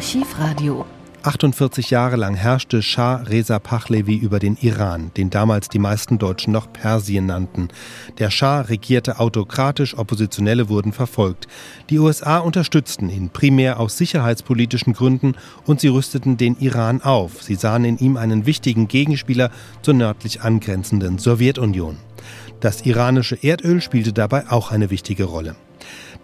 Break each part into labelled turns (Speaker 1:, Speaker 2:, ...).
Speaker 1: Archivradio.
Speaker 2: 48 Jahre lang herrschte Schah Reza Pahlavi über den Iran, den damals die meisten Deutschen noch Persien nannten. Der Schah regierte autokratisch, Oppositionelle wurden verfolgt. Die USA unterstützten ihn primär aus sicherheitspolitischen Gründen und sie rüsteten den Iran auf. Sie sahen in ihm einen wichtigen Gegenspieler zur nördlich angrenzenden Sowjetunion. Das iranische Erdöl spielte dabei auch eine wichtige Rolle.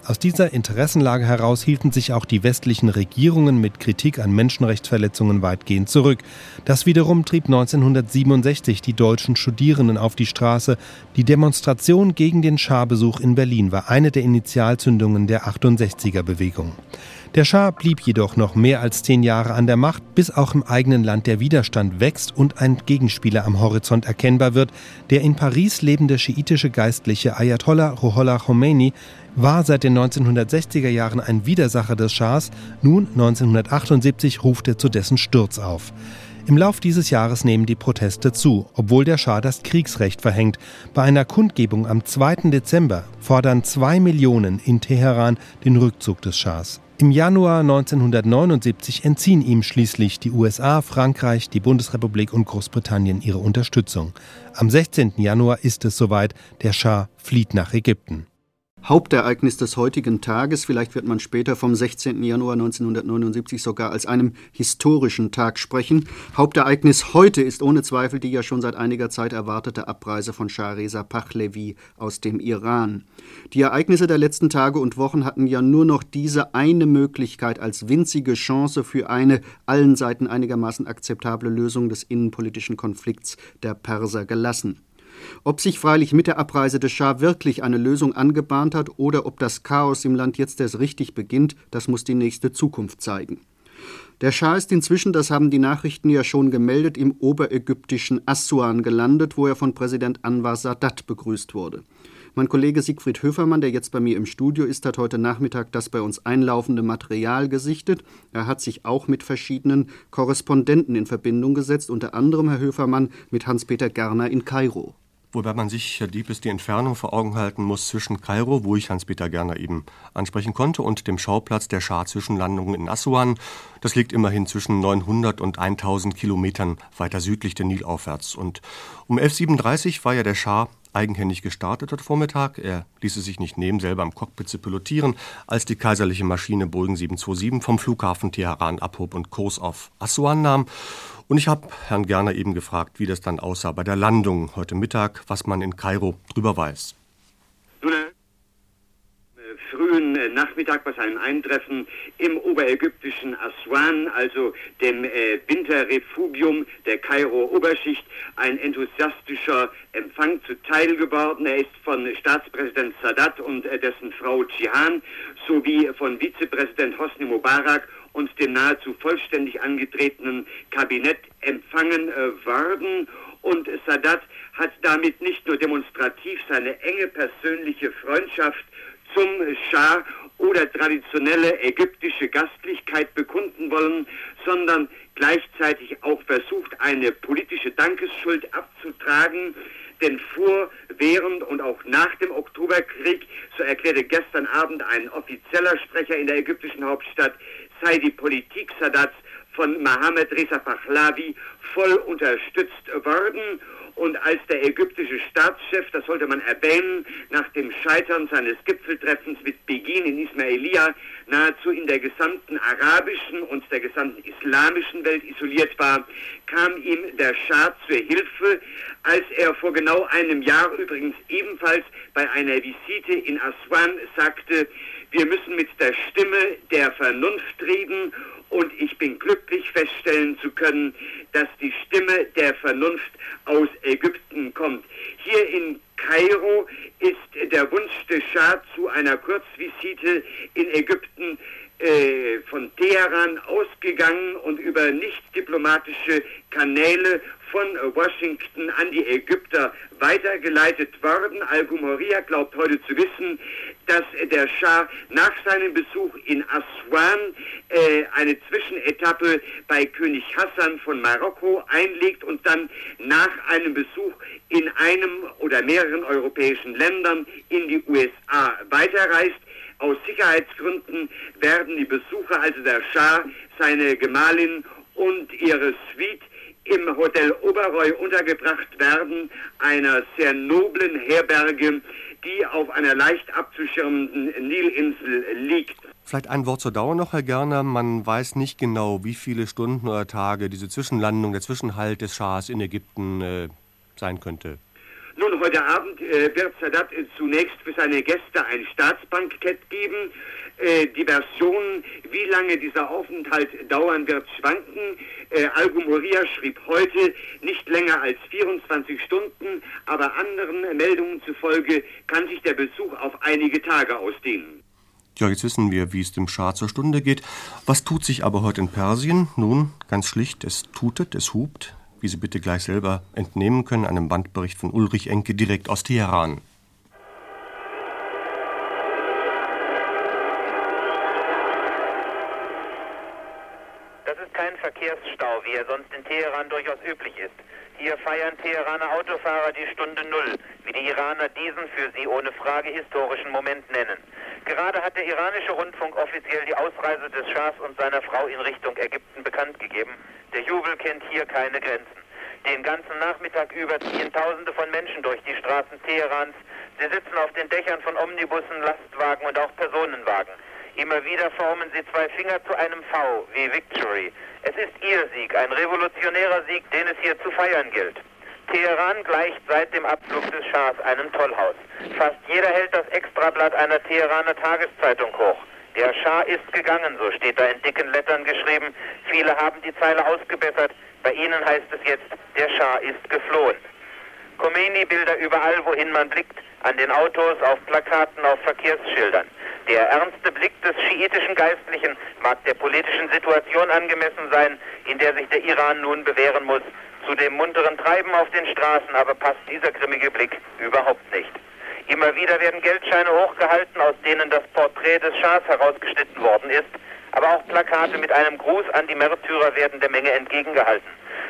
Speaker 2: Aus dieser Interessenlage heraus hielten sich auch die westlichen Regierungen mit Kritik an Menschenrechtsverletzungen weitgehend zurück. Das wiederum trieb 1967 die deutschen Studierenden auf die Straße. Die Demonstration gegen den Scharbesuch in Berlin war eine der Initialzündungen der 68er Bewegung. Der Schah blieb jedoch noch mehr als zehn Jahre an der Macht, bis auch im eigenen Land der Widerstand wächst und ein Gegenspieler am Horizont erkennbar wird. Der in Paris lebende schiitische Geistliche Ayatollah Ruhollah Khomeini war seit den 1960er Jahren ein Widersacher des Schahs. Nun, 1978, ruft er zu dessen Sturz auf. Im Lauf dieses Jahres nehmen die Proteste zu, obwohl der Schah das Kriegsrecht verhängt. Bei einer Kundgebung am 2. Dezember fordern zwei Millionen in Teheran den Rückzug des Schahs. Im Januar 1979 entziehen ihm schließlich die USA, Frankreich, die Bundesrepublik und Großbritannien ihre Unterstützung. Am 16. Januar ist es soweit, der Schah flieht nach Ägypten.
Speaker 3: Hauptereignis des heutigen Tages. Vielleicht wird man später vom 16. Januar 1979 sogar als einem historischen Tag sprechen. Hauptereignis heute ist ohne Zweifel die ja schon seit einiger Zeit erwartete Abreise von Shah Reza Pahlavi aus dem Iran. Die Ereignisse der letzten Tage und Wochen hatten ja nur noch diese eine Möglichkeit als winzige Chance für eine allen Seiten einigermaßen akzeptable Lösung des innenpolitischen Konflikts der Perser gelassen. Ob sich freilich mit der Abreise des Schah wirklich eine Lösung angebahnt hat oder ob das Chaos im Land jetzt erst richtig beginnt, das muss die nächste Zukunft zeigen. Der Schah ist inzwischen, das haben die Nachrichten ja schon gemeldet, im oberägyptischen Assuan gelandet, wo er von Präsident Anwar Sadat begrüßt wurde. Mein Kollege Siegfried Höfermann, der jetzt bei mir im Studio ist, hat heute Nachmittag das bei uns einlaufende Material gesichtet. Er hat sich auch mit verschiedenen Korrespondenten in Verbindung gesetzt, unter anderem Herr Höfermann mit Hans-Peter Gerner in Kairo
Speaker 4: wobei man sich die bis die Entfernung vor Augen halten muss zwischen Kairo, wo ich Hans-Peter Gerner eben ansprechen konnte, und dem Schauplatz der Schah-Zwischenlandungen in Assuan. Das liegt immerhin zwischen 900 und 1000 Kilometern weiter südlich der Nil aufwärts. Und um 11.37 Uhr war ja der Schah eigenhändig gestartet heute Vormittag. Er ließ es sich nicht nehmen, selber im Cockpit zu pilotieren, als die kaiserliche Maschine Boeing 727 vom Flughafen Teheran abhob und Kurs auf Assuan nahm. Und ich habe Herrn Gerner eben gefragt, wie das dann aussah bei der Landung heute Mittag, was man in Kairo drüber weiß.
Speaker 5: Frühen äh, Nachmittag bei seinem Eintreffen im oberägyptischen Aswan, also dem äh, Winterrefugium der Kairo-Oberschicht, ein enthusiastischer Empfang zuteil geworden. Er ist von Staatspräsident Sadat und äh, dessen Frau Jihan sowie von Vizepräsident Hosni Mubarak und dem nahezu vollständig angetretenen Kabinett empfangen äh, worden. Und Sadat hat damit nicht nur demonstrativ seine enge persönliche Freundschaft zum Schah oder traditionelle ägyptische Gastlichkeit bekunden wollen, sondern gleichzeitig auch versucht, eine politische Dankesschuld abzutragen, denn vor, während und auch nach dem Oktoberkrieg, so erklärte gestern Abend ein offizieller Sprecher in der ägyptischen Hauptstadt, sei die Politik Sadats von Mohammed Reza Pahlavi voll unterstützt worden und als der ägyptische Staatschef, das sollte man erwähnen, nach dem Scheitern seines Gipfeltreffens mit Begin in Ismailia nahezu in der gesamten arabischen und der gesamten islamischen Welt isoliert war, kam ihm der Schah zur Hilfe, als er vor genau einem Jahr übrigens ebenfalls bei einer Visite in Aswan sagte, wir müssen mit der Stimme der Vernunft reden und ich bin glücklich feststellen zu können, dass die Stimme der Vernunft aus Ägypten kommt. Hier in Kairo ist der Wunsch des Schah zu einer Kurzvisite in Ägypten äh, von Teheran ausgegangen und über nicht diplomatische Kanäle von Washington an die Ägypter weitergeleitet worden. Al-Gumoriya glaubt heute zu wissen, dass der Schah nach seinem Besuch in Aswan äh, eine Zwischenetappe bei König Hassan von Marokko einlegt und dann nach einem Besuch in einem oder mehreren europäischen Ländern in die USA weiterreist. Aus Sicherheitsgründen werden die Besucher, also der Schah, seine Gemahlin und ihre Suite im Hotel Oberreu untergebracht werden, einer sehr noblen Herberge, die auf einer leicht abzuschirmenden Nilinsel liegt.
Speaker 4: Vielleicht ein Wort zur Dauer noch, Herr Gerner. Man weiß nicht genau, wie viele Stunden oder Tage diese Zwischenlandung, der Zwischenhalt des Schahs in Ägypten äh, sein könnte.
Speaker 5: Nun, heute Abend äh, wird Sadat zunächst für seine Gäste ein Staatsbankett geben. Äh, die Version, wie lange dieser Aufenthalt dauern wird, schwanken. Äh, Al-Gumuria schrieb heute nicht länger als 24 Stunden, aber anderen Meldungen zufolge kann sich der Besuch auf einige Tage ausdehnen.
Speaker 4: Ja, jetzt wissen wir, wie es dem Schah zur Stunde geht. Was tut sich aber heute in Persien? Nun, ganz schlicht, es tutet, es hupt, wie Sie bitte gleich selber entnehmen können, einem Bandbericht von Ulrich Enke direkt aus Teheran.
Speaker 1: Das ist kein Verkehrsstau, wie er sonst in Teheran durchaus üblich ist. Hier feiern Teheraner Autofahrer die Stunde Null, wie die Iraner diesen für sie ohne Frage historischen Moment nennen. Gerade hat der iranische Rundfunk offiziell die Ausreise des Schahs und seiner Frau in Richtung Ägypten bekannt gegeben. Der Jubel kennt hier keine Grenzen. Den ganzen Nachmittag über ziehen Tausende von Menschen durch die Straßen Teherans. Sie sitzen auf den Dächern von Omnibussen, Lastwagen und auch Personenwagen. Immer wieder formen sie zwei Finger zu einem V wie Victory. Es ist ihr Sieg, ein revolutionärer Sieg, den es hier zu feiern gilt. Teheran gleicht seit dem Abflug des Schahs einem Tollhaus. Fast jeder hält das Extrablatt einer Teheraner Tageszeitung hoch. Der Schah ist gegangen, so steht da in dicken Lettern geschrieben. Viele haben die Zeile ausgebessert. Bei ihnen heißt es jetzt, der Schah ist geflohen. Khomeini-Bilder überall, wohin man blickt, an den Autos, auf Plakaten, auf Verkehrsschildern. Der ernste Blick des schiitischen Geistlichen mag der politischen Situation angemessen sein, in der sich der Iran nun bewähren muss. Zu dem munteren Treiben auf den Straßen aber passt dieser grimmige Blick überhaupt nicht. Immer wieder werden Geldscheine hochgehalten, aus denen das Porträt des Schahs herausgeschnitten worden ist, aber auch Plakate mit einem Gruß an die Märtyrer werden der Menge entgegengehalten.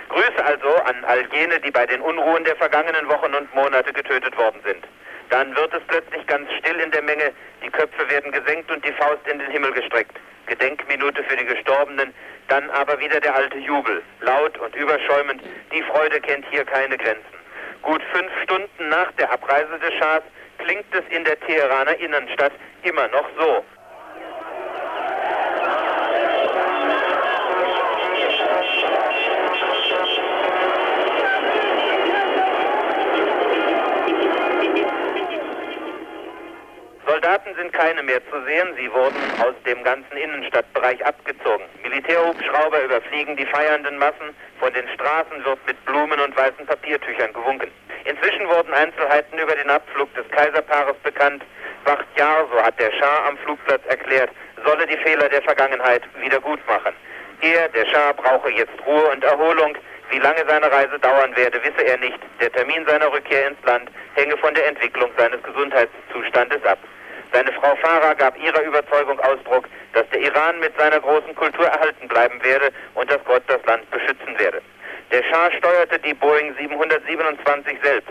Speaker 1: Grüße also an all jene, die bei den Unruhen der vergangenen Wochen und Monate getötet worden sind. Dann wird es plötzlich ganz still in der Menge, die Köpfe werden gesenkt und die Faust in den Himmel gestreckt. Gedenkminute für die Gestorbenen, dann aber wieder der alte Jubel, laut und überschäumend, die Freude kennt hier keine Grenzen. Gut fünf Stunden nach der Abreise des Schahs klingt es in der Teheraner Innenstadt immer noch so. Soldaten sind keine mehr zu sehen. Sie wurden aus dem ganzen Innenstadtbereich abgezogen. Militärhubschrauber überfliegen die feiernden Massen. Von den Straßen wird mit Blumen und weißen Papiertüchern gewunken. Inzwischen wurden Einzelheiten über den Abflug des Kaiserpaares bekannt. Bachtjar, so hat der Schah am Flugplatz erklärt, solle die Fehler der Vergangenheit wieder gut machen. Er, der Schah, brauche jetzt Ruhe und Erholung. Wie lange seine Reise dauern werde, wisse er nicht. Der Termin seiner Rückkehr ins Land hänge von der Entwicklung seines Gesundheitszustandes ab. Seine Frau Farah gab ihrer Überzeugung Ausdruck, dass der Iran mit seiner großen Kultur erhalten bleiben werde und dass Gott das Land beschützen werde. Der Schah steuerte die Boeing 727 selbst.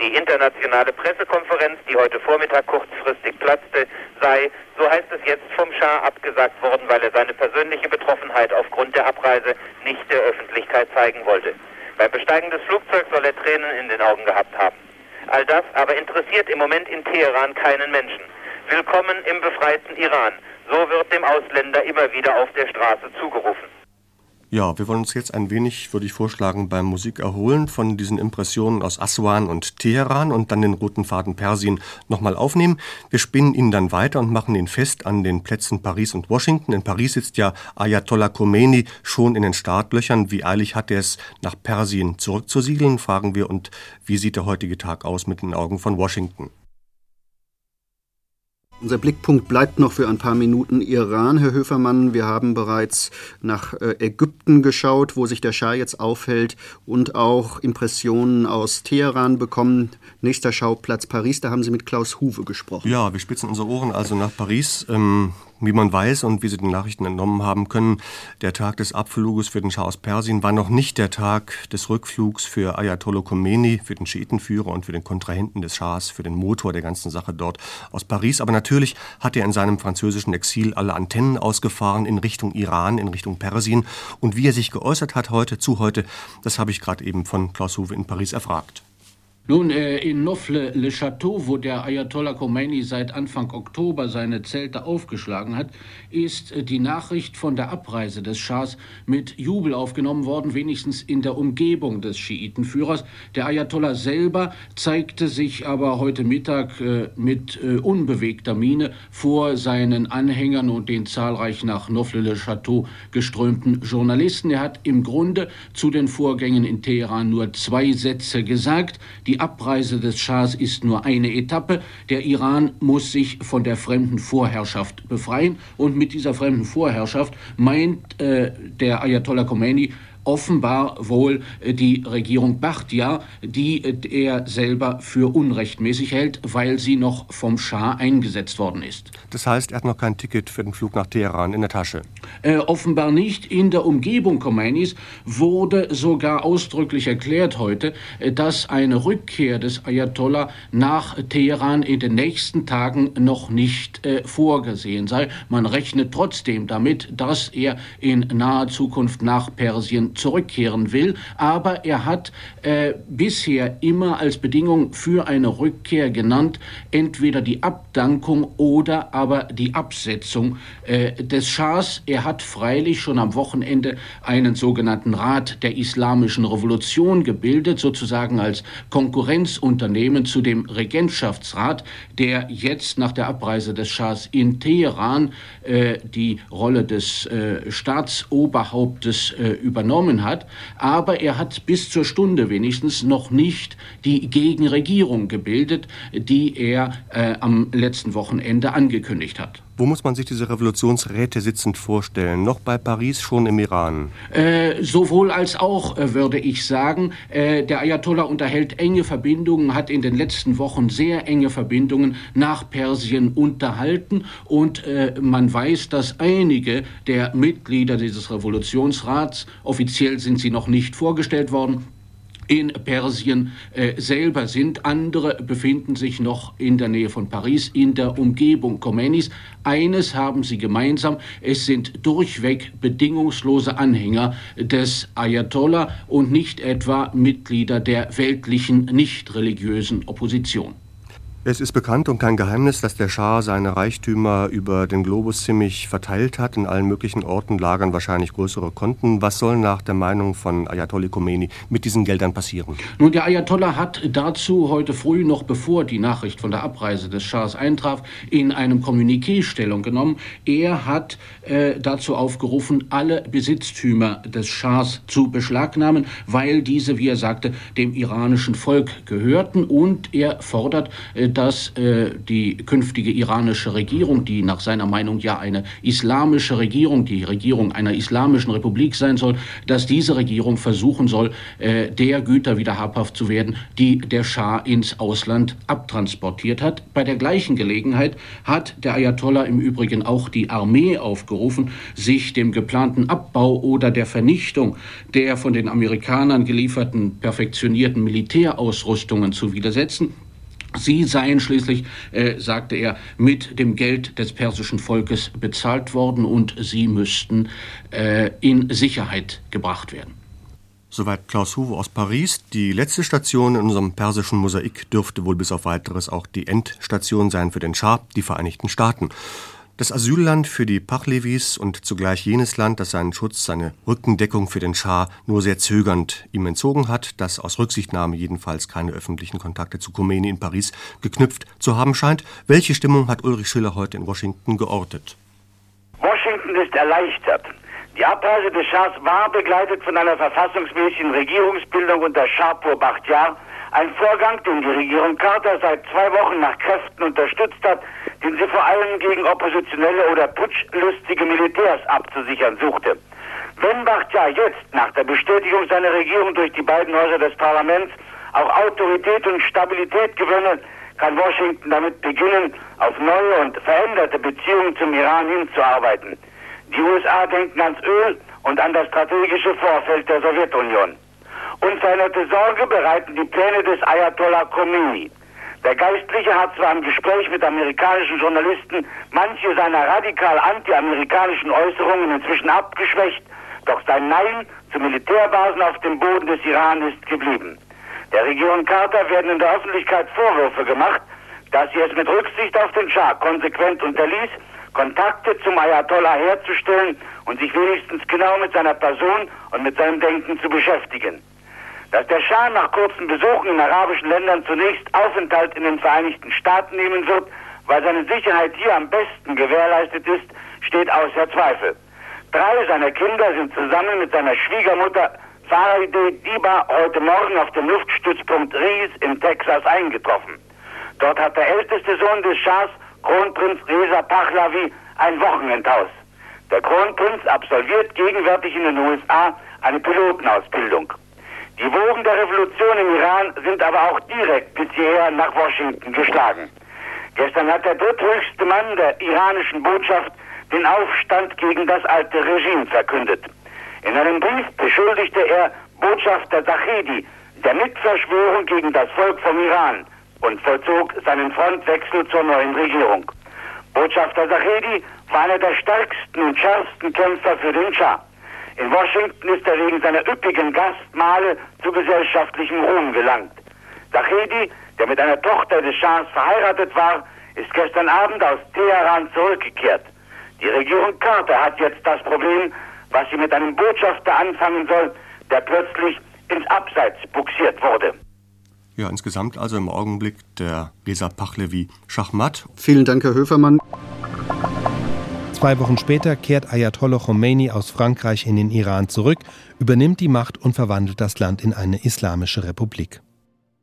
Speaker 1: Die internationale Pressekonferenz, die heute Vormittag kurzfristig platzte, sei, so heißt es jetzt, vom Schah abgesagt worden, weil er seine persönliche Betroffenheit aufgrund der Abreise nicht der Öffentlichkeit zeigen wollte. Beim Besteigen des Flugzeugs soll er Tränen in den Augen gehabt haben. All das aber interessiert im Moment in Teheran keinen Menschen. Willkommen im befreiten Iran. So wird dem Ausländer immer wieder auf der Straße zugerufen.
Speaker 4: Ja, wir wollen uns jetzt ein wenig, würde ich vorschlagen, beim Musik erholen von diesen Impressionen aus Aswan und Teheran und dann den roten Faden Persien nochmal aufnehmen. Wir spinnen ihn dann weiter und machen ihn fest an den Plätzen Paris und Washington. In Paris sitzt ja Ayatollah Khomeini schon in den Startlöchern. Wie eilig hat er es, nach Persien zurückzusiedeln, fragen wir. Und wie sieht der heutige Tag aus mit den Augen von Washington?
Speaker 3: Unser Blickpunkt bleibt noch für ein paar Minuten Iran, Herr Höfermann. Wir haben bereits nach äh, Ägypten geschaut, wo sich der Schah jetzt aufhält und auch Impressionen aus Teheran bekommen. Nächster Schauplatz Paris, da haben Sie mit Klaus Huwe gesprochen.
Speaker 4: Ja, wir spitzen unsere Ohren also nach Paris. Ähm, Wie man weiß und wie Sie den Nachrichten entnommen haben können, der Tag des Abfluges für den Schah aus Persien war noch nicht der Tag des Rückflugs für Ayatollah Khomeini, für den Schiitenführer und für den Kontrahenten des Schahs, für den Motor der ganzen Sache dort aus Paris. Aber natürlich hat er in seinem französischen Exil alle Antennen ausgefahren in Richtung Iran, in Richtung Persien. Und wie er sich geäußert hat heute, zu heute, das habe ich gerade eben von Klaus Huwe in Paris erfragt.
Speaker 6: Nun, äh, in Nofle-le-Château, wo der Ayatollah Khomeini seit Anfang Oktober seine Zelte aufgeschlagen hat, ist äh, die Nachricht von der Abreise des Schahs mit Jubel aufgenommen worden, wenigstens in der Umgebung des Schiitenführers. Der Ayatollah selber zeigte sich aber heute Mittag äh, mit unbewegter Miene vor seinen Anhängern und den zahlreich nach Nofle-le-Château geströmten Journalisten. Er hat im Grunde zu den Vorgängen in Teheran nur zwei Sätze gesagt. Die die Abreise des Schahs ist nur eine Etappe. Der Iran muss sich von der fremden Vorherrschaft befreien. Und mit dieser fremden Vorherrschaft meint äh, der Ayatollah Khomeini offenbar wohl äh, die Regierung Bachtia, die äh, er selber für unrechtmäßig hält, weil sie noch vom Schah eingesetzt worden ist.
Speaker 4: Das heißt, er hat noch kein Ticket für den Flug nach Teheran in der Tasche?
Speaker 6: Äh, offenbar nicht. In der Umgebung Khomeinis wurde sogar ausdrücklich erklärt heute, äh, dass eine Rückkehr des Ayatollah nach Teheran in den nächsten Tagen noch nicht äh, vorgesehen sei. Man rechnet trotzdem damit, dass er in naher Zukunft nach Persien zurückkehren will, aber er hat äh, bisher immer als Bedingung für eine Rückkehr genannt, entweder die Abdankung oder aber die Absetzung äh, des Schahs. Er hat freilich schon am Wochenende einen sogenannten Rat der Islamischen Revolution gebildet, sozusagen als Konkurrenzunternehmen zu dem Regentschaftsrat, der jetzt nach der Abreise des Schahs in Teheran äh, die Rolle des äh, Staatsoberhauptes äh, übernommen übernommen hat, aber er hat bis zur Stunde wenigstens noch nicht die Gegenregierung gebildet, die er äh, am letzten Wochenende angekündigt hat.
Speaker 4: Wo muss man sich diese Revolutionsräte sitzend vorstellen? Noch bei Paris, schon im Iran?
Speaker 6: Äh, sowohl als auch, äh, würde ich sagen. Äh, der Ayatollah unterhält enge Verbindungen, hat in den letzten Wochen sehr enge Verbindungen nach Persien unterhalten. Und äh, man weiß, dass einige der Mitglieder dieses Revolutionsrats, offiziell sind sie noch nicht vorgestellt worden, in Persien äh, selber sind. Andere befinden sich noch in der Nähe von Paris, in der Umgebung Khomeinis. Eines haben sie gemeinsam, es sind durchweg bedingungslose Anhänger des Ayatollah und nicht etwa Mitglieder der weltlichen, nicht religiösen Opposition.
Speaker 4: Es ist bekannt und kein Geheimnis, dass der Schah seine Reichtümer über den Globus ziemlich verteilt hat. In allen möglichen Orten lagern wahrscheinlich größere Konten. Was soll nach der Meinung von Ayatollah Khomeini mit diesen Geldern passieren?
Speaker 6: Nun, der Ayatollah hat dazu heute früh, noch bevor die Nachricht von der Abreise des Schahs eintraf, in einem Kommuniqué Stellung genommen. Er hat äh, dazu aufgerufen, alle Besitztümer des Schahs zu beschlagnahmen, weil diese, wie er sagte, dem iranischen Volk gehörten. Und er fordert, äh, dass äh, die künftige iranische Regierung, die nach seiner Meinung ja eine islamische Regierung, die Regierung einer islamischen Republik sein soll, dass diese Regierung versuchen soll, äh, der Güter wieder habhaft zu werden, die der Schah ins Ausland abtransportiert hat. Bei der gleichen Gelegenheit hat der Ayatollah im Übrigen auch die Armee aufgerufen, sich dem geplanten Abbau oder der Vernichtung der von den Amerikanern gelieferten perfektionierten Militärausrüstungen zu widersetzen. Sie seien schließlich, äh, sagte er, mit dem Geld des persischen Volkes bezahlt worden und sie müssten äh, in Sicherheit gebracht werden.
Speaker 4: Soweit Klaus Huwe aus Paris. Die letzte Station in unserem persischen Mosaik dürfte wohl bis auf weiteres auch die Endstation sein für den Schah, die Vereinigten Staaten. Das Asylland für die Pachlevis und zugleich jenes Land, das seinen Schutz, seine Rückendeckung für den Schah nur sehr zögernd ihm entzogen hat, das aus Rücksichtnahme jedenfalls keine öffentlichen Kontakte zu Khomeini in Paris geknüpft zu haben scheint. Welche Stimmung hat Ulrich Schiller heute in Washington geortet?
Speaker 7: Washington ist erleichtert. Die Abreise des Schahs war begleitet von einer verfassungsmäßigen Regierungsbildung unter Shahpur Bakhtiar, ein Vorgang, den die Regierung Carter seit zwei Wochen nach Kräften unterstützt hat, den sie vor allem gegen oppositionelle oder putschlustige Militärs abzusichern suchte. Wenn Bakhtiar jetzt nach der Bestätigung seiner Regierung durch die beiden Häuser des Parlaments auch Autorität und Stabilität gewönne, kann Washington damit beginnen, auf neue und veränderte Beziehungen zum Iran hinzuarbeiten. Die USA denken ans Öl und an das strategische Vorfeld der Sowjetunion. Unveränderte Sorge bereiten die Pläne des Ayatollah Khomeini. Der Geistliche hat zwar im Gespräch mit amerikanischen Journalisten manche seiner radikal anti-amerikanischen Äußerungen inzwischen abgeschwächt, doch sein Nein zu Militärbasen auf dem Boden des Iran ist geblieben. Der Regierung Carter werden in der Öffentlichkeit Vorwürfe gemacht, dass sie es mit Rücksicht auf den Schah konsequent unterließ, Kontakte zum Ayatollah herzustellen und sich wenigstens genau mit seiner Person und mit seinem Denken zu beschäftigen. Dass der Schah nach kurzen Besuchen in arabischen Ländern zunächst Aufenthalt in den Vereinigten Staaten nehmen wird, weil seine Sicherheit hier am besten gewährleistet ist, steht außer Zweifel. Drei seiner Kinder sind zusammen mit seiner Schwiegermutter Farideh Diba heute Morgen auf dem Luftstützpunkt Ries in Texas eingetroffen. Dort hat der älteste Sohn des Schahs, Kronprinz Reza Pahlavi, ein Wochenendhaus. Der Kronprinz absolviert gegenwärtig in den USA eine Pilotenausbildung. Die Wogen der Revolution im Iran sind aber auch direkt bis hierher nach Washington geschlagen. Gestern hat der dritthöchste Mann der iranischen Botschaft den Aufstand gegen das alte Regime verkündet. In einem Brief beschuldigte er Botschafter Zahedi der Mitverschwörung gegen das Volk vom Iran und vollzog seinen Frontwechsel zur neuen Regierung. Botschafter Zahedi war einer der stärksten und schärfsten Kämpfer für den Schah. In Washington ist er wegen seiner üppigen Gastmale zu gesellschaftlichem Ruhm gelangt. Zahedi, der mit einer Tochter des Schahs verheiratet war, ist gestern Abend aus Teheran zurückgekehrt. Die Regierung Carter hat jetzt das Problem, was sie mit einem Botschafter anfangen soll, der plötzlich ins Abseits buxiert wurde.
Speaker 4: Ja, insgesamt also im Augenblick der Reza Pachlevi Schachmatt.
Speaker 3: Vielen Dank, Herr Höfermann.
Speaker 2: Zwei Wochen später kehrt Ayatollah Khomeini aus Frankreich in den Iran zurück, übernimmt die Macht und verwandelt das Land in eine islamische Republik.